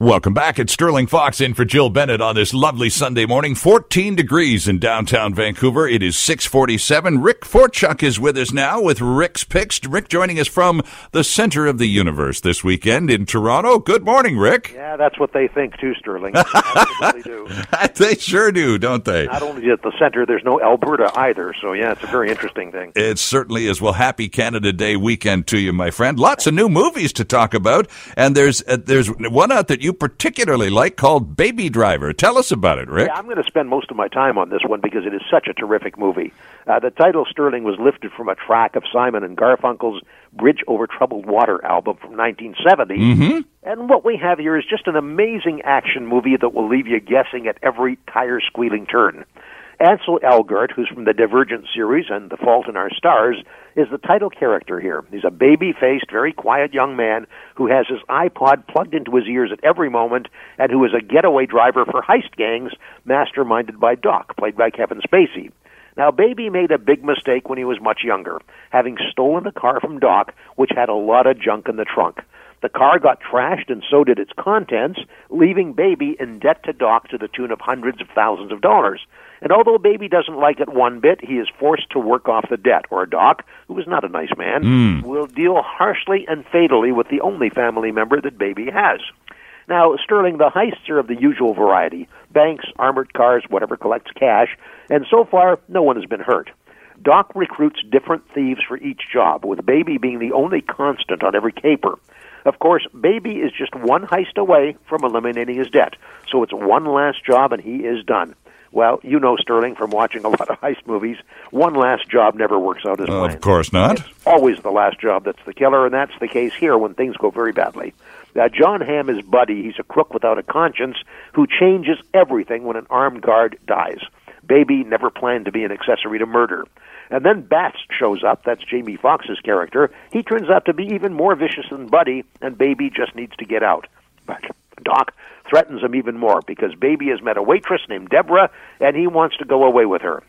Welcome back. It's Sterling Fox in for Jill Bennett on this lovely Sunday morning. 14 degrees in downtown Vancouver. It is 647. Rick Forchuk is with us now with Rick's Picks. Rick joining us from the center of the universe this weekend in Toronto. Good morning, Rick. Yeah, that's what they think too, Sterling. Absolutely do. they sure do, don't they? Not only at the center, there's no Alberta either. So yeah, it's a very interesting thing. It certainly is. Well, happy Canada Day weekend to you, my friend. Lots of new movies to talk about, and there's uh, there's one out that you particularly like called Baby Driver. Tell us about it, Rick. Yeah, I'm going to spend most of my time on this one because it is such a terrific movie. Uh, the title Sterling was lifted from a track of Simon and Garfunkel's Bridge Over Troubled Water album from 1970. Mm-hmm. And what we have here is just an amazing action movie that will leave you guessing at every tire squealing turn. Ansel Elgort, who's from the Divergent series and The Fault in Our Stars, is the title character here. He's a baby faced, very quiet young man who has his iPod plugged into his ears at every moment and who is a getaway driver for heist gangs masterminded by Doc, played by Kevin Spacey. Now, Baby made a big mistake when he was much younger, having stolen a car from Doc, which had a lot of junk in the trunk. The car got trashed and so did its contents, leaving Baby in debt to Doc to the tune of hundreds of thousands of dollars. And although Baby doesn't like it one bit, he is forced to work off the debt, or Doc, who is not a nice man, Mm. will deal harshly and fatally with the only family member that Baby has. Now, Sterling, the heists are of the usual variety banks, armored cars, whatever collects cash, and so far, no one has been hurt. Doc recruits different thieves for each job, with Baby being the only constant on every caper. Of course, Baby is just one heist away from eliminating his debt, so it's one last job and he is done. Well, you know, Sterling, from watching a lot of heist movies, one last job never works out as planned Of course not. always the last job that's the killer, and that's the case here when things go very badly. Now, John Hamm is Buddy. He's a crook without a conscience who changes everything when an armed guard dies. Baby never planned to be an accessory to murder. And then Bats shows up. That's Jamie Foxx's character. He turns out to be even more vicious than Buddy, and Baby just needs to get out. But Doc threatens him even more because Baby has met a waitress named Deborah, and he wants to go away with her.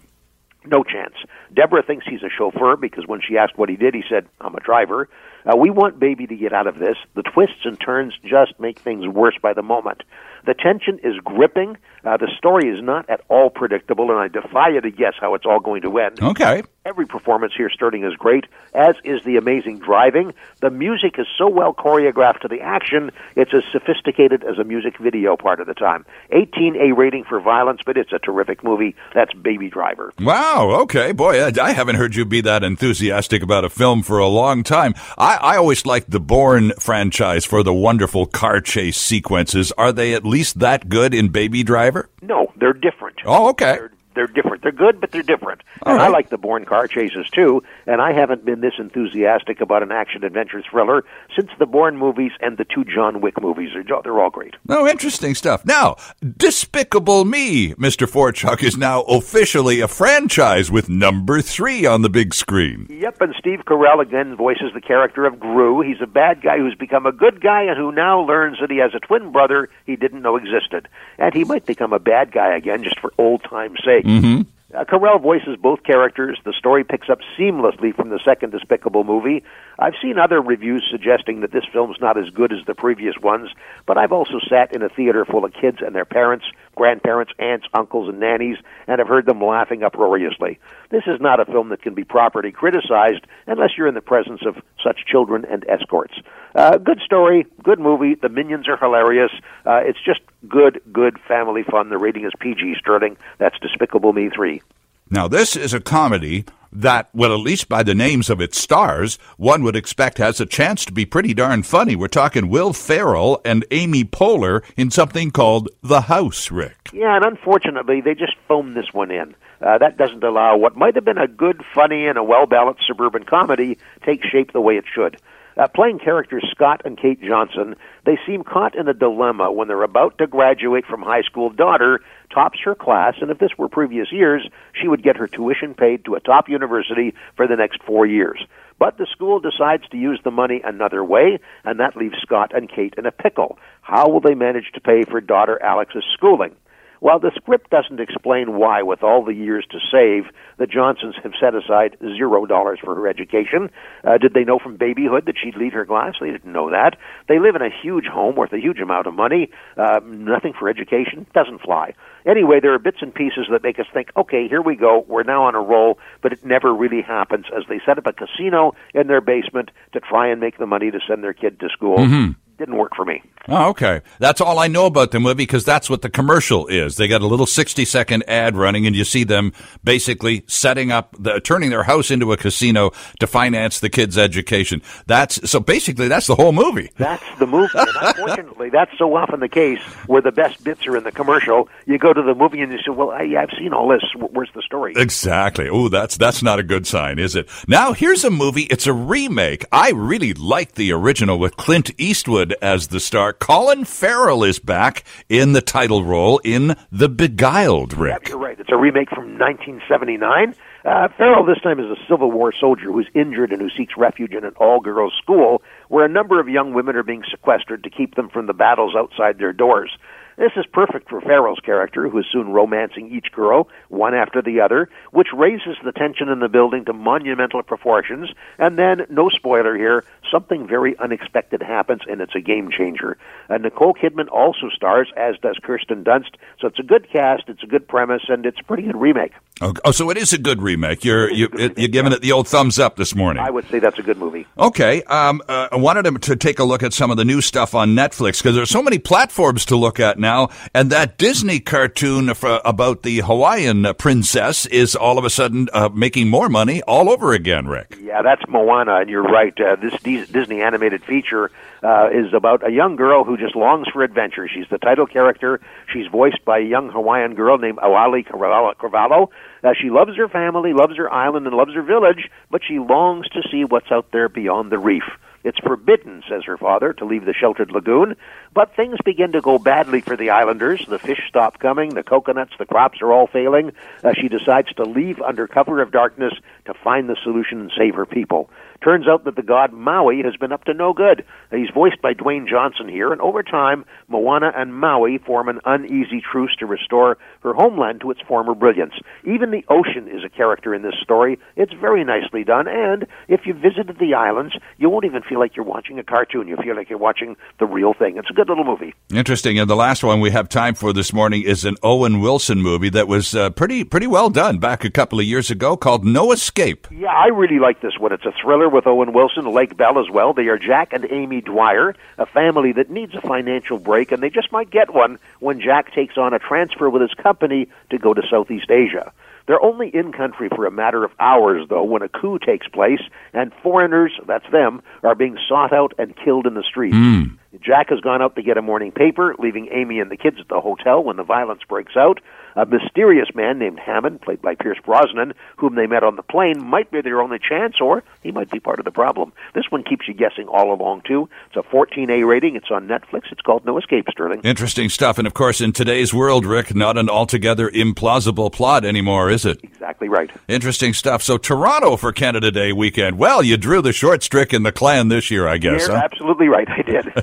No chance. Deborah thinks he's a chauffeur because when she asked what he did, he said, I'm a driver. Uh, we want Baby to get out of this. The twists and turns just make things worse by the moment. The tension is gripping. Uh, the story is not at all predictable, and I defy you to guess how it's all going to end. Okay. Every performance here, Sterling, is great, as is the amazing driving. The music is so well choreographed to the action, it's as sophisticated as a music video part of the time. 18A rating for violence, but it's a terrific movie. That's Baby Driver. Wow. Okay. Boy, I, I haven't heard you be that enthusiastic about a film for a long time. I, I always liked the Bourne franchise for the wonderful car chase sequences. Are they at least that good in Baby Driver? No, they're different. Oh, okay. They're, they're different. They're good, but they're different. All and I like the Bourne car chases too, and I haven't been this enthusiastic about an action adventure thriller since the Bourne movies and the two John Wick movies. They're, they're all great. Oh, interesting stuff. Now, Despicable Me, Mr. Forchuk, is now officially a franchise with number three on the big screen. Yep, and Steve Carell again voices the character of Gru. He's a bad guy who's become a good guy and who now learns that he has a twin brother he didn't know existed. And he might become a bad guy again just for old time's sake. Mm-hmm. Uh, Carell voices both characters. The story picks up seamlessly from the second Despicable movie. I've seen other reviews suggesting that this film's not as good as the previous ones, but I've also sat in a theater full of kids and their parents, grandparents, aunts, uncles, and nannies, and have heard them laughing uproariously. This is not a film that can be properly criticized unless you're in the presence of such children and escorts. Uh, good story, good movie. The minions are hilarious. Uh, it's just good, good family fun. The rating is PG, Sterling. That's Despicable Me 3. Now, this is a comedy that, well, at least by the names of its stars, one would expect has a chance to be pretty darn funny. We're talking Will Ferrell and Amy Poehler in something called The House, Rick. Yeah, and unfortunately, they just foamed this one in. Uh, that doesn't allow what might have been a good, funny, and a well balanced suburban comedy take shape the way it should. Uh, playing characters Scott and Kate Johnson, they seem caught in a dilemma when they're about to graduate from high school. Daughter tops her class, and if this were previous years, she would get her tuition paid to a top university for the next four years. But the school decides to use the money another way, and that leaves Scott and Kate in a pickle. How will they manage to pay for daughter Alex's schooling? Well, the script doesn't explain why, with all the years to save, the Johnsons have set aside zero dollars for her education. Uh, did they know from babyhood that she'd leave her class? They didn't know that. They live in a huge home worth a huge amount of money. Uh, nothing for education doesn't fly. Anyway, there are bits and pieces that make us think, okay, here we go. We're now on a roll, but it never really happens as they set up a casino in their basement to try and make the money to send their kid to school. Mm-hmm didn't work for me. Oh, okay. That's all I know about the movie because that's what the commercial is. They got a little 60 second ad running and you see them basically setting up the, turning their house into a casino to finance the kids' education. That's, so basically that's the whole movie. That's the movie. And unfortunately, that's so often the case where the best bits are in the commercial. You go to the movie and you say, well, I, I've seen all this. Where's the story? Exactly. Oh, that's, that's not a good sign, is it? Now here's a movie. It's a remake. I really like the original with Clint Eastwood as the star. Colin Farrell is back in the title role in The Beguiled, Rick. Yep, you're right. It's a remake from 1979. Uh, Farrell this time is a Civil War soldier who's injured and who seeks refuge in an all-girls school where a number of young women are being sequestered to keep them from the battles outside their doors. This is perfect for Farrell's character, who is soon romancing each girl, one after the other, which raises the tension in the building to monumental proportions. And then, no spoiler here, something very unexpected happens, and it's a game changer. Uh, Nicole Kidman also stars, as does Kirsten Dunst. So it's a good cast, it's a good premise, and it's a pretty good remake. Okay. Oh, so it is a good remake. You're you, remake, you're giving yeah. it the old thumbs up this morning. I would say that's a good movie. Okay. Um, uh, I wanted to take a look at some of the new stuff on Netflix because there's so many platforms to look at now, and that Disney cartoon for, about the Hawaiian princess is all of a sudden uh, making more money all over again. Rick. Yeah, that's Moana, and you're right. Uh, this Disney animated feature uh, is about a young girl who just longs for adventure. She's the title character. She's voiced by a young Hawaiian girl named Auli'i Cravalho. Uh, she loves her family, loves her island, and loves her village, but she longs to see what's out there beyond the reef. It's forbidden, says her father, to leave the sheltered lagoon, but things begin to go badly for the islanders. The fish stop coming, the coconuts, the crops are all failing. Uh, she decides to leave under cover of darkness to find the solution and save her people. Turns out that the god Maui has been up to no good. He's voiced by Dwayne Johnson here, and over time, Moana and Maui form an uneasy truce to restore her homeland to its former brilliance. Even the ocean is a character in this story. It's very nicely done, and if you visited the islands, you won't even feel like you're watching a cartoon. You feel like you're watching the real thing. It's a good little movie. Interesting. And the last one we have time for this morning is an Owen Wilson movie that was uh, pretty pretty well done back a couple of years ago called No Escape. Yeah, I really like this one. It's a thriller with Owen Wilson, Lake Bell as well. They are Jack and Amy Dwyer, a family that needs a financial break, and they just might get one when Jack takes on a transfer with his company to go to Southeast Asia. They're only in country for a matter of hours, though, when a coup takes place and foreigners, that's them, are being sought out and killed in the streets. Mm. Jack has gone out to get a morning paper, leaving Amy and the kids at the hotel when the violence breaks out. A mysterious man named Hammond, played by Pierce Brosnan, whom they met on the plane, might be their only chance, or he might be part of the problem. This one keeps you guessing all along, too. It's a 14A rating. It's on Netflix. It's called No Escape, Sterling. Interesting stuff. And of course, in today's world, Rick, not an altogether implausible plot anymore, is it? Exactly right. Interesting stuff. So, Toronto for Canada Day weekend. Well, you drew the short stick in the clan this year, I guess. You're huh? absolutely right. I did.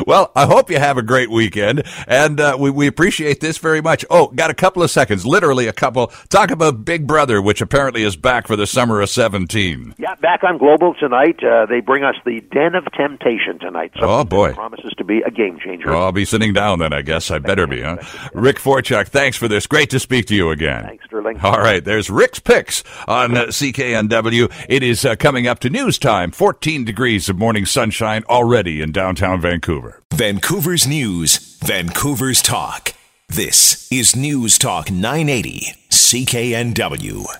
well, I hope you have a great weekend, and uh, we, we appreciate this very much. Oh, got a couple of seconds, literally a couple. Talk about Big Brother, which apparently is back for the summer of 17. Yeah, back on Global tonight. Uh, they bring us the Den of Temptation tonight. oh, boy. promises to be a game changer. Well, I'll be sitting down then, I guess. I better be, huh? Rick Forchuk, thanks for this. Great to speak to you again. Thanks, Sterling. All right, there's Rick's Picks on uh, CKNW. It is uh, coming up to news time. 14 degrees of morning sunshine already in downtown Vancouver. Vancouver's News, Vancouver's Talk. This is News Talk 980, CKNW.